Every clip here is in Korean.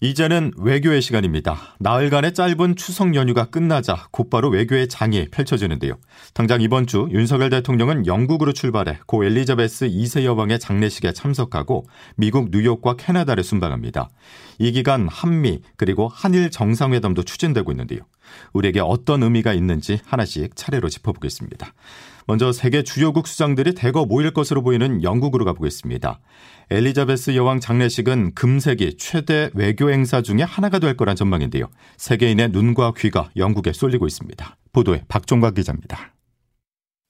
이제는 외교의 시간입니다. 나흘간의 짧은 추석 연휴가 끝나자 곧바로 외교의 장이 펼쳐지는데요. 당장 이번 주 윤석열 대통령은 영국으로 출발해 고 엘리자베스 2세 여왕의 장례식에 참석하고 미국 뉴욕과 캐나다를 순방합니다. 이 기간 한미 그리고 한일 정상회담도 추진되고 있는데요. 우리에게 어떤 의미가 있는지 하나씩 차례로 짚어보겠습니다. 먼저 세계 주요국 수장들이 대거 모일 것으로 보이는 영국으로 가보겠습니다. 엘리자베스 여왕 장례식은 금세기 최대 외교 행사 중에 하나가 될 거란 전망인데요. 세계인의 눈과 귀가 영국에 쏠리고 있습니다. 보도에 박종박 기자입니다.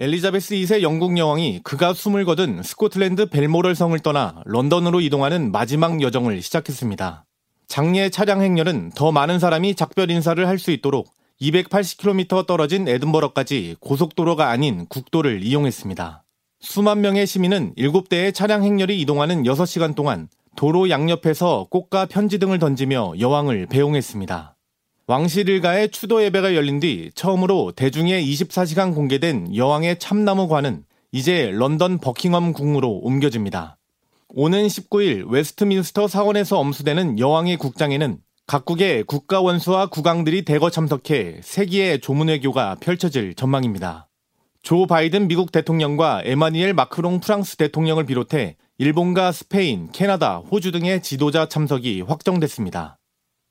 엘리자베스 2세 영국 여왕이 그가 숨을 거둔 스코틀랜드 벨모럴 성을 떠나 런던으로 이동하는 마지막 여정을 시작했습니다. 장례 차량 행렬은 더 많은 사람이 작별 인사를 할 수 있도록 280km 떨어진 에든버러까지 고속도로가 아닌 국도를 이용했습니다. 수만 명의 시민은 7대의 차량 행렬이 이동하는 6시간 동안 도로 양옆에서 꽃과 편지 등을 던지며 여왕을 배웅했습니다. 왕실 일가의 추도 예배가 열린 뒤 처음으로 대중에 24시간 공개된 여왕의 참나무관은 이제 런던 버킹엄 궁으로 옮겨집니다. 오는 19일 웨스트민스터 사원에서 엄수되는 여왕의 국장에는 각국의 국가 원수와 국왕들이 대거 참석해 세기의 조문 외교가 펼쳐질 전망입니다. 조 바이든 미국 대통령과 에마뉘엘 마크롱 프랑스 대통령을 비롯해 일본과 스페인, 캐나다, 호주 등의 지도자 참석이 확정됐습니다.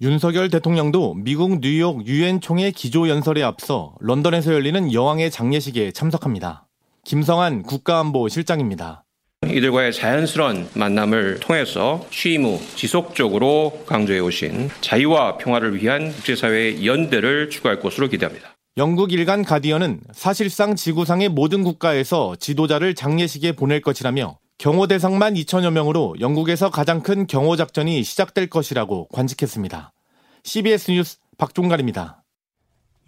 윤석열 대통령도 미국 뉴욕 유엔 총회 기조 연설에 앞서 런던에서 열리는 여왕의 장례식에 참석합니다. 김성한 국가안보실장입니다. 이들과의 자연스러운 만남을 통해서 취임 후 지속적으로 강조해 오신 자유와 평화를 위한 국제사회의 연대를 추구할 것으로 기대합니다. 영국 일간 가디언은 사실상 지구상의 모든 국가에서 지도자를 장례식에 보낼 것이라며 경호 대상만 2천여 명으로 영국에서 가장 큰 경호 작전이 시작될 것이라고 관측했습니다. CBS 뉴스 박종갈입니다.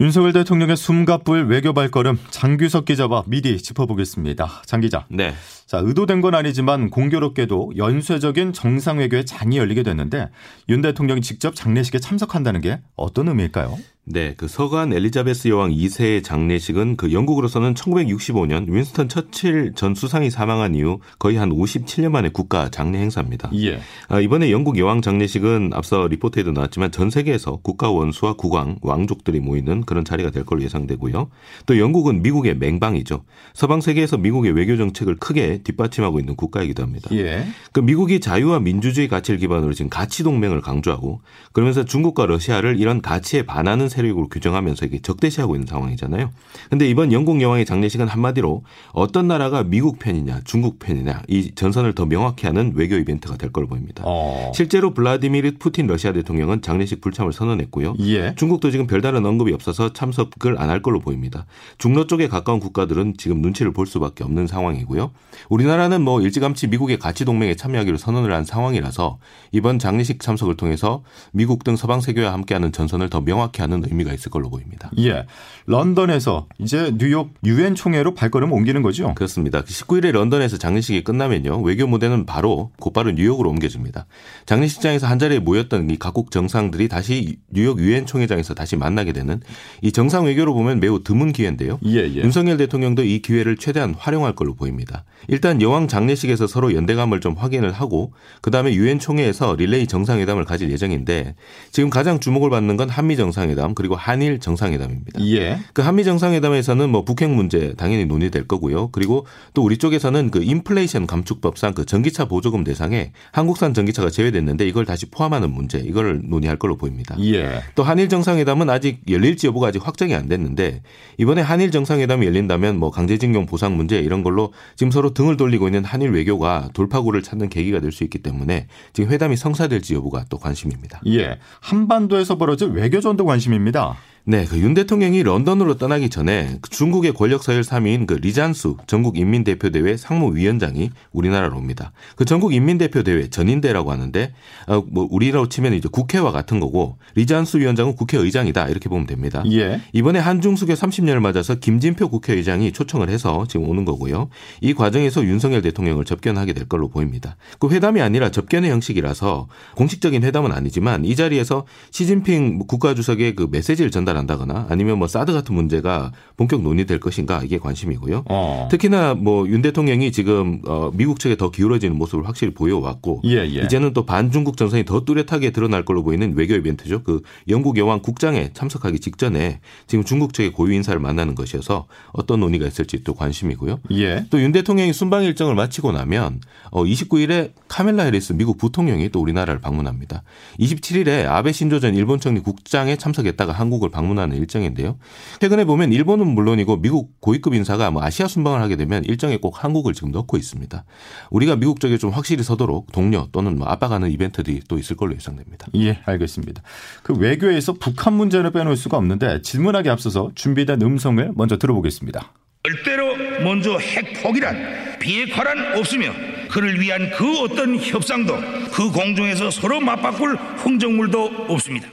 윤석열 대통령의 숨가쁠 외교 발걸음 장규석 기자와 미리 짚어보겠습니다. 장 기자. 네. 자, 의도된 건 아니지만 공교롭게도 연쇄적인 정상 외교의 장이 열리게 됐는데 윤 대통령이 직접 장례식에 참석한다는 게 어떤 의미일까요? 네, 그 서간 엘리자베스 여왕 2세의 장례식은 그 영국으로서는 1965년 윈스턴 처칠 전 수상이 사망한 이후 거의 한 57년 만에 국가 장례 행사입니다. 예. 아, 이번에 영국 여왕 장례식은 앞서 리포트에도 나왔지만 전 세계에서 국가 원수와 국왕, 왕족들이 모이는 그런 자리가 될 걸로 예상되고요. 또 영국은 미국의 맹방이죠. 서방 세계에서 미국의 외교 정책을 크게 뒷받침하고 있는 국가이기도 합니다. 예. 그 미국이 자유와 민주주의 가치를 기반으로 지금 가치 동맹을 강조하고 그러면서 중국과 러시아를 이런 가치에 반하는 세력으로 규정하면서 이게 적대시하고 있는 상황이잖아요. 근데 이번 영국 여왕의 장례식은 한마디로 어떤 나라가 미국 편이냐, 중국 편이냐 이 전선을 더 명확히 하는 외교 이벤트가 될 걸로 보입니다. 어. 실제로 블라디미르 푸틴 러시아 대통령은 장례식 불참을 선언했고요. 예. 중국도 지금 별다른 언급이 없어서 참석을 안 할 걸로 보입니다. 중러 쪽에 가까운 국가들은 지금 눈치를 볼 수밖에 없는 상황이고요. 우리나라는 뭐 일찌감치 미국의 가치 동맹에 참여하기로 선언을 한 상황이라서 이번 장례식 참석을 통해서 미국 등 서방 세계와 함께하는 전선을 더 명확히 하는 의미가 있을 걸로 보입니다. 예. 런던에서 이제 뉴욕 유엔 총회로 발걸음 옮기는 거죠? 그렇습니다. 19일에 런던에서 장례식이 끝나면요. 외교 무대는 바로 곧바로 뉴욕으로 옮겨집니다. 장례식장에서 한자리에 모였던 이 각국 정상들이 다시 뉴욕 유엔 총회장에서 다시 만나게 되는 이 정상 외교로 보면 매우 드문 기회인데요. 예, 예. 윤석열 대통령도 이 기회를 최대한 활용할 걸로 보입니다. 일단 여왕 장례식에서 서로 연대감을 좀 확인을 하고 그다음에 유엔 총회에서 릴레이 정상회담을 가질 예정인데 지금 가장 주목을 받는 건 한미 정상회담 그리고 한일 정상회담입니다. 예. 그 한미 정상회담에서는 뭐 북핵 문제 당연히 논의될 거고요. 그리고 또 우리 쪽에서는 그 인플레이션 감축법상 그 전기차 보조금 대상에 한국산 전기차가 제외됐는데 이걸 다시 포함하는 문제 이걸 논의할 걸로 보입니다. 예. 또 한일 정상회담은 아직 열릴지 여부가 아직 확정이 안 됐는데 이번에 한일 정상회담이 열린다면 뭐 강제징용 보상 문제 이런 걸로 지금 서로 등을 돌리고 있는 한일 외교가 돌파구를 찾는 계기가 될 수 있기 때문에 지금 회담이 성사될지 여부가 또 관심입니다. 예. 한반도에서 벌어질 외교 전도 관심입니다. 입니다. 네, 그 윤 대통령이 런던으로 떠나기 전에 그 중국의 권력 서열 3위인 그 리잔수 전국 인민 대표 대회 상무위원장이 우리나라로 옵니다. 그 전국 인민 대표 대회 전인대라고 하는데 어, 뭐 우리로 치면 이제 국회와 같은 거고 리잔수 위원장은 국회의장이다 이렇게 보면 됩니다. 예. 이번에 한중수교 30년을 맞아서 김진표 국회의장이 초청을 해서 지금 오는 거고요. 이 과정에서 윤석열 대통령을 접견하게 될 걸로 보입니다. 그 회담이 아니라 접견의 형식이라서 공식적인 회담은 아니지만 이 자리에서 시진핑 국가주석의 그 메시지를 전달 한다거나 아니면 뭐 사드 같은 문제가 본격 논의될 것인가 이게 관심이고요. 어. 특히나 뭐 윤 대통령이 지금 어 미국 측에 더 기울어지는 모습을 확실히 보여왔고 예, 예. 이제는 또 반중국 정선이 더 뚜렷하게 드러날 걸로 보이는 외교 이벤트죠. 그 영국 여왕 국장에 참석하기 직전에 지금 중국 측의 고위 인사를 만나는 것이어서 어떤 논의가 있을지 또 관심이고요. 예. 또윤 대통령이 순방 일정을 마치고 나면 어 29일에 카멜라 해리스 미국 부통령이 또 우리나라를 방문합니다. 27일에 아베 신조 전 일본 총리 국장에 참석했다가 한국을 방문 하는 일정인데요. 최근에 보면 일본은 물론이고 미국 고위급 인사가 뭐 아시아 순방을 하게 되면 일정에 꼭 한국을 지금 넣고 있습니다. 우리가 미국 쪽에 좀 확실히 서도록 동료 또는 뭐 압박하는 이벤트들이 또 있을 걸로 예상됩니다. 예, 알겠습니다. 그 외교에서 북한 문제를 빼놓을 수가 없는데 질문하기 앞서서 준비된 음성을 먼저 들어보겠습니다. 절대로 먼저 핵 포기란 비핵화란 없으며 그를 위한 그 어떤 협상도 그 공중에서 서로 맞바꿀 흥정물도 없습니다.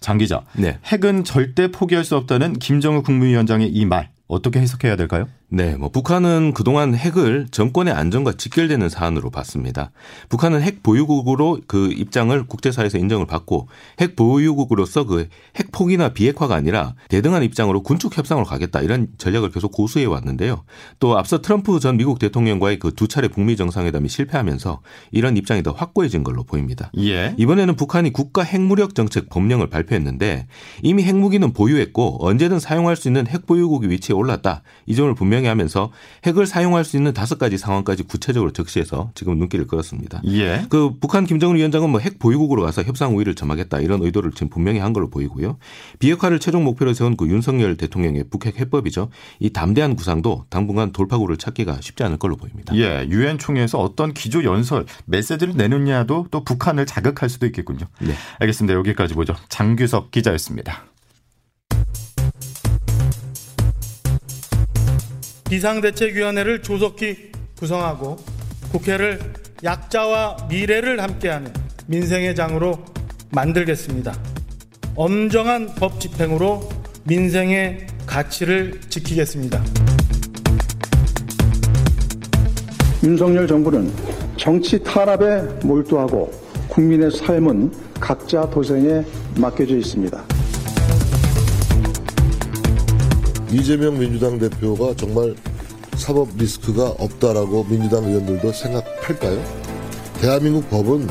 장 기자, 네. 핵은 절대 포기할 수 없다는 김정은 국무위원장의 이 말 어떻게 해석해야 될까요? 네, 뭐 북한은 그동안 핵을 정권의 안전과 직결되는 사안으로 봤습니다. 북한은 핵 보유국으로 그 입장을 국제사회에서 인정을 받고 핵 보유국으로서 그 핵 포기나 비핵화가 아니라 대등한 입장으로 군축 협상으로 가겠다 이런 전략을 계속 고수해 왔는데요. 또 앞서 트럼프 전 미국 대통령과의 그 두 차례 북미 정상회담이 실패하면서 이런 입장이 더 확고해진 걸로 보입니다. 예. 이번에는 북한이 국가 핵무력 정책 법령을 발표했는데 이미 핵무기는 보유했고 언제든 사용할 수 있는 핵 보유국의 위치에 올랐다. 이 점을 분명히 하면서 핵을 사용할 수 있는 다섯 가지 상황까지 구체적으로 적시해서 지금 눈길을 끌었습니다. 예. 그 북한 김정은 위원장은 뭐 핵 보유국으로 가서 협상 우위를 점하겠다 이런 의도를 지금 분명히 한 걸로 보이고요. 비핵화를 최종 목표로 세운 그 윤석열 대통령의 북핵 해법이죠. 이 담대한 구상도 당분간 돌파구를 찾기가 쉽지 않을 걸로 보입니다. 예, 유엔 총회에서 어떤 기조 연설, 메시지를 내느냐도 또 북한을 자극할 수도 있겠군요. 네. 알겠습니다. 여기까지 보죠. 장규석 기자였습니다. 비상대책위원회를 조속히 구성하고 국회를 약자와 미래를 함께하는 민생의 장으로 만들겠습니다. 엄정한 법 집행으로 민생의 가치를 지키겠습니다. 윤석열 정부는 정치 탄압에 몰두하고 국민의 삶은 각자 도생에 맡겨져 있습니다. 이재명 민주당 대표가 정말 사법 리스크가 없다라고 민주당 의원들도 생각할까요? 대한민국 법은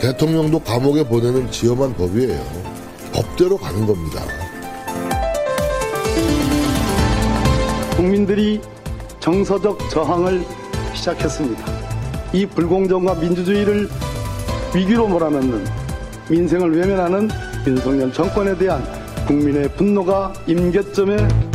대통령도 감옥에 보내는 지엄한 법이에요. 법대로 가는 겁니다. 국민들이 정서적 저항을 시작했습니다. 이 불공정과 민주주의를 위기로 몰아넣는 민생을 외면하는 윤석열 정권에 대한 국민의 분노가 임계점에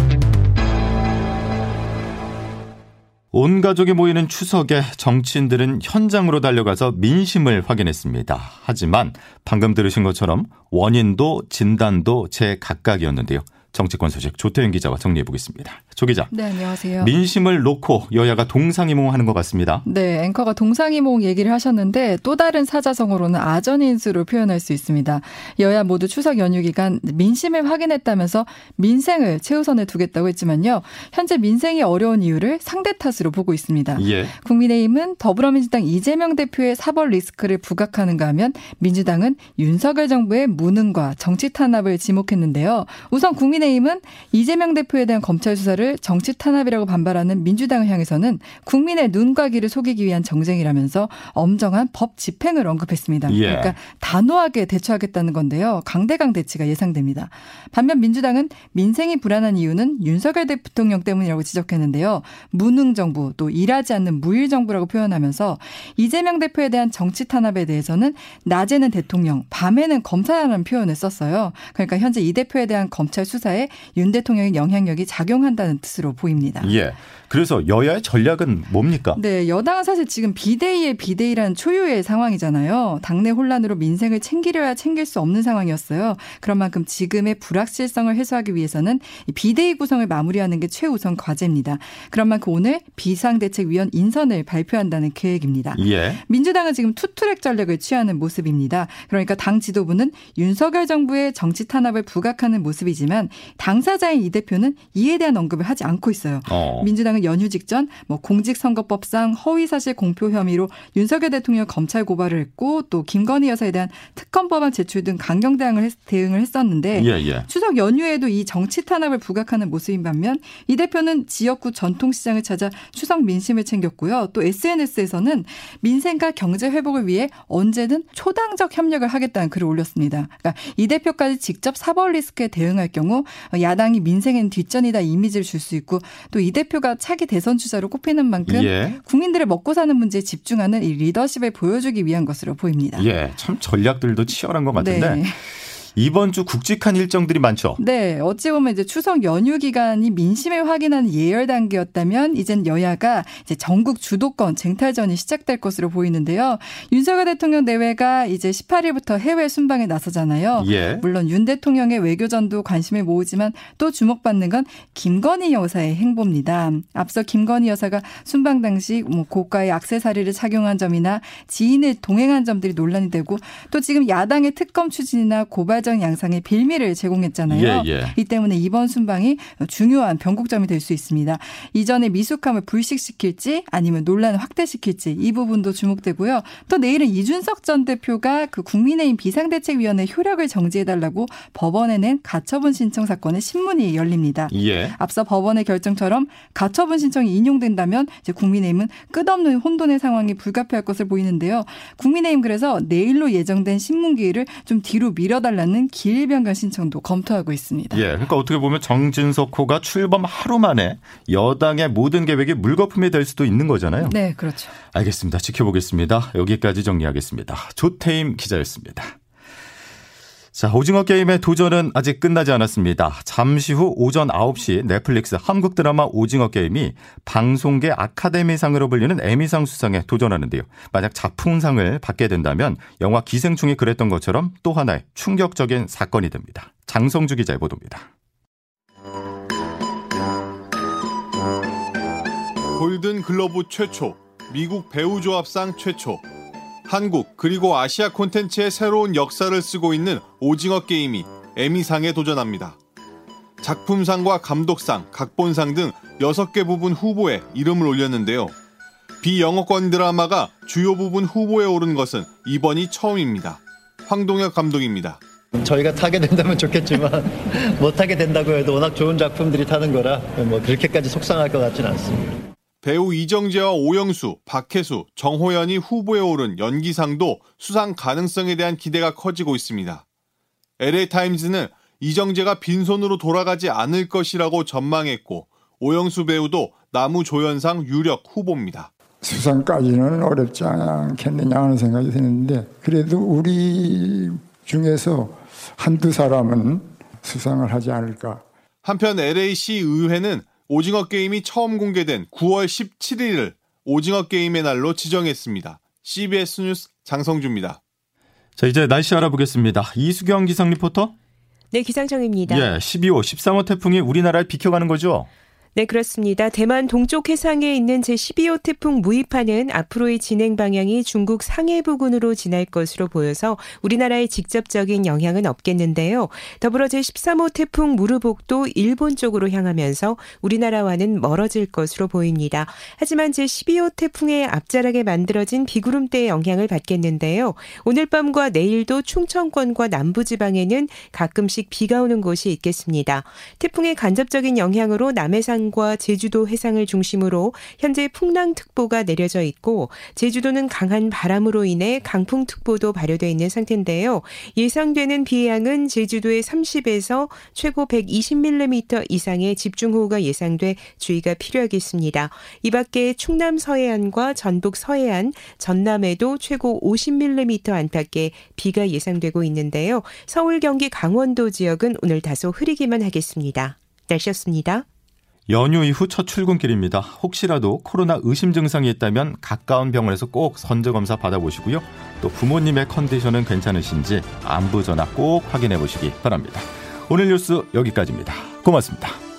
온 가족이 모이는 추석에 정치인들은 현장으로 달려가서 민심을 확인했습니다. 하지만 방금 들으신 것처럼 원인도 진단도 제 각각이었는데요. 정치권 소식 조태윤 기자와 정리해 보겠습니다. 조 기자. 네, 안녕하세요. 민심을 놓고 여야가 동상이몽하는 것 같습니다. 네, 앵커가 동상이몽 얘기를 하셨는데 또 다른 사자성어로는 아전인수로 표현할 수 있습니다. 여야 모두 추석 연휴 기간 민심을 확인했다면서 민생을 최우선에 두겠다고 했지만요. 현재 민생이 어려운 이유를 상대 탓으로 보고 있습니다. 예. 국민의힘은 더불어민주당 이재명 대표의 사법 리스크를 부각하는가 하면 민주당은 윤석열 정부의 무능과 정치 탄압을 지목했는데요. 우선 국민의힘은 이재명 대표에 대한 검찰 수사를 정치 탄압이라고 반발하는 민주당을 향해서는 국민의 눈과 귀를 속이기 위한 정쟁이라면서 엄정한 법 집행을 언급했습니다. 예. 그러니까 단호하게 대처하겠다는 건데요. 강대강 대치가 예상됩니다. 반면 민주당은 민생이 불안한 이유는 윤석열 대통령 때문이라고 지적했는데요. 무능 정부 또 일하지 않는 무일 정부라고 표현하면서 이재명 대표에 대한 정치 탄압에 대해서는 낮에는 대통령, 밤에는 검사라는 표현을 썼어요. 그러니까 현재 이 대표에 대한 검찰 수사에 윤 대통령의 영향력이 작용한다는 뜻으로 보입니다. 예. 그래서 여야의 전략은 뭡니까? 네, 여당은 사실 지금 비대위의 비대위라는 초유의 상황이잖아요. 당내 혼란으로 민생을 챙기려야 챙길 수 없는 상황이었어요. 그런 만큼 지금의 불확실성을 해소하기 위해서는 비대위 구성을 마무리하는 게 최우선 과제입니다. 그런 만큼 오늘 비상대책위원 인선을 발표한다는 계획입니다. 예. 민주당은 지금 투트랙 전략을 취하는 모습입니다. 그러니까 당 지도부는 윤석열 정부의 정치 탄압을 부각하는 모습이지만 당사자인 이 대표는 이에 대한 언급을 하지 않고 있어요. 어. 민주당은 연휴 직전 뭐 공직선거법상 허위사실 공표 혐의로 윤석열 대통령 검찰 고발을 했고 또 김건희 여사에 대한 특검 법안 제출 등 강경 대응을, 했, 대응을 했었는데 예, 예. 추석 연휴에도 이 정치 탄압을 부각하는 모습인 반면 이 대표는 지역구 전통시장을 찾아 추석 민심을 챙겼고요. 또 SNS에서는 민생과 경제 회복을 위해 언제든 초당적 협력을 하겠다는 글을 올렸습니다. 그러니까 이 대표까지 직접 사법 리스크에 대응할 경우 야당이 민생엔 뒷전이다 이미지를 줄 수 있고 또 이 대표가 차기 대선 주자로 꼽히는 만큼 예. 국민들의 먹고 사는 문제에 집중하는 이 리더십을 보여주기 위한 것으로 보입니다. 예. 참 전략들도 치열한 것 같은데 네. 이번 주 굵직한 일정들이 많죠. 네, 어찌 보면 이제 추석 연휴 기간이 민심을 확인하는 예열 단계였다면 이젠 여야가 이제 전국 주도권 쟁탈전이 시작될 것으로 보이는데요. 윤석열 대통령 내외가 이제 18일부터 해외 순방에 나서잖아요. 예. 물론 윤 대통령의 외교전도 관심을 모으지만 또 주목받는 건 김건희 여사의 행보입니다. 앞서 김건희 여사가 순방 당시 뭐 고가의 악세사리를 착용한 점이나 지인을 동행한 점들이 논란이 되고 또 지금 야당의 특검 추진이나 고발 적 양상의 빌미를 제공했잖아요. 예, 예. 이 때문에 이번 순방이 중요한 변곡점이 될 수 있습니다. 이전의 미숙함을 불식시킬지 아니면 논란을 확대시킬지 이 부분도 주목되고요. 또 내일은 이준석 전 대표가 그 국민의힘 비상대책위원회 효력을 정지해달라고 법원에 낸 가처분 신청 사건의 신문이 열립니다. 예. 앞서 법원의 결정처럼 가처분 신청이 인용된다면 이제 국민의힘은 끝없는 혼돈의 상황이 불가피할 것을 보이는데요. 국민의힘 그래서 내일로 예정된 신문 기일을 좀 뒤로 밀어달라는 기일 변경 신청도 검토하고 있습니다. 예. 그러니까 어떻게 보면 정진석 호가 출범 하루 만에 여당의 모든 계획이 물거품이 될 수도 있는 거잖아요. 네, 그렇죠. 알겠습니다. 지켜보겠습니다. 여기까지 정리하겠습니다. 조태임 기자였습니다. 자, 오징어 게임의 도전은 아직 끝나지 않았습니다. 잠시 후 오전 9시 넷플릭스 한국 드라마 오징어 게임이 방송계 아카데미상으로 불리는 에미상 수상에 도전하는데요. 만약 작품상을 받게 된다면 영화 기생충이 그랬던 것처럼 또 하나의 충격적인 사건이 됩니다. 장성주 기자의 보도입니다. 골든 글러브 최초, 미국 배우 조합상 최초, 한국 그리고 아시아 콘텐츠의 새로운 역사를 쓰고 있는 오징어 게임이 에미상에 도전합니다. 작품상과 감독상, 각본상 등 6개 부분 후보에 이름을 올렸는데요. 비영어권 드라마가 주요 부분 후보에 오른 것은 이번이 처음입니다. 황동혁 감독입니다. 저희가 타게 된다면 좋겠지만 못 타게 된다고 해도 워낙 좋은 작품들이 타는 거라 뭐 그렇게까지 속상할 것 같지는 않습니다. 배우 이정재와 오영수, 박혜수, 정호연이 후보에 오른 연기상도 수상 가능성에 대한 기대가 커지고 있습니다. LA타임즈는 이정재가 빈손으로 돌아가지 않을 것이라고 전망했고 오영수 배우도 나무조연상 유력 후보입니다. 수상까지는 어렵지 않겠느냐 하는 생각이 드는데 그래도 우리 중에서 한두 사람은 수상을 하지 않을까. 한편 LA시 의회는 오징어 게임이 처음 공개된 9월 17일을 오징어 게임의 날로 지정했습니다. CBS 뉴스 장성주입니다. 자, 이제 날씨 알아보겠습니다. 이수경 기상 리포터. 네, 기상청입니다. 예, 12호, 13호 태풍이 우리나라를 비켜가는 거죠? 네, 그렇습니다. 대만 동쪽 해상에 있는 제12호 태풍 무이파는 앞으로의 진행 방향이 중국 상해 부근으로 지날 것으로 보여서 우리나라에 직접적인 영향은 없겠는데요. 더불어 제13호 태풍 무르복도 일본 쪽으로 향하면서 우리나라와는 멀어질 것으로 보입니다. 하지만 제12호 태풍의 앞자락에 만들어진 비구름대의 영향을 받겠는데요. 오늘 밤과 내일도 충청권과 남부지방에는 가끔씩 비가 오는 곳이 있겠습니다. 태풍의 간접적인 영향으로 남해상 과 제주도 해상을 중심으로 현재 풍랑특보가 내려져 있고 제주도는 강한 바람으로 인해 강풍특보도 발효돼 있는 상태인데요. 예상되는 비 양은 제주도에 30에서 최고 120mm 이상의 집중호우가 예상돼 주의가 필요하겠습니다. 이 밖에 충남 서해안과 전북 서해안, 전남에도 최고 50mm 안팎의 비가 예상되고 있는데요. 서울, 경기, 강원도 지역은 오늘 다소 흐리기만 하겠습니다. 날씨였습니다. 연휴 이후 첫 출근길입니다. 혹시라도 코로나 의심 증상이 있다면 가까운 병원에서 꼭 선제 검사 받아보시고요. 또 부모님의 컨디션은 괜찮으신지 안부 전화 꼭 확인해 보시기 바랍니다. 오늘 뉴스 여기까지입니다. 고맙습니다.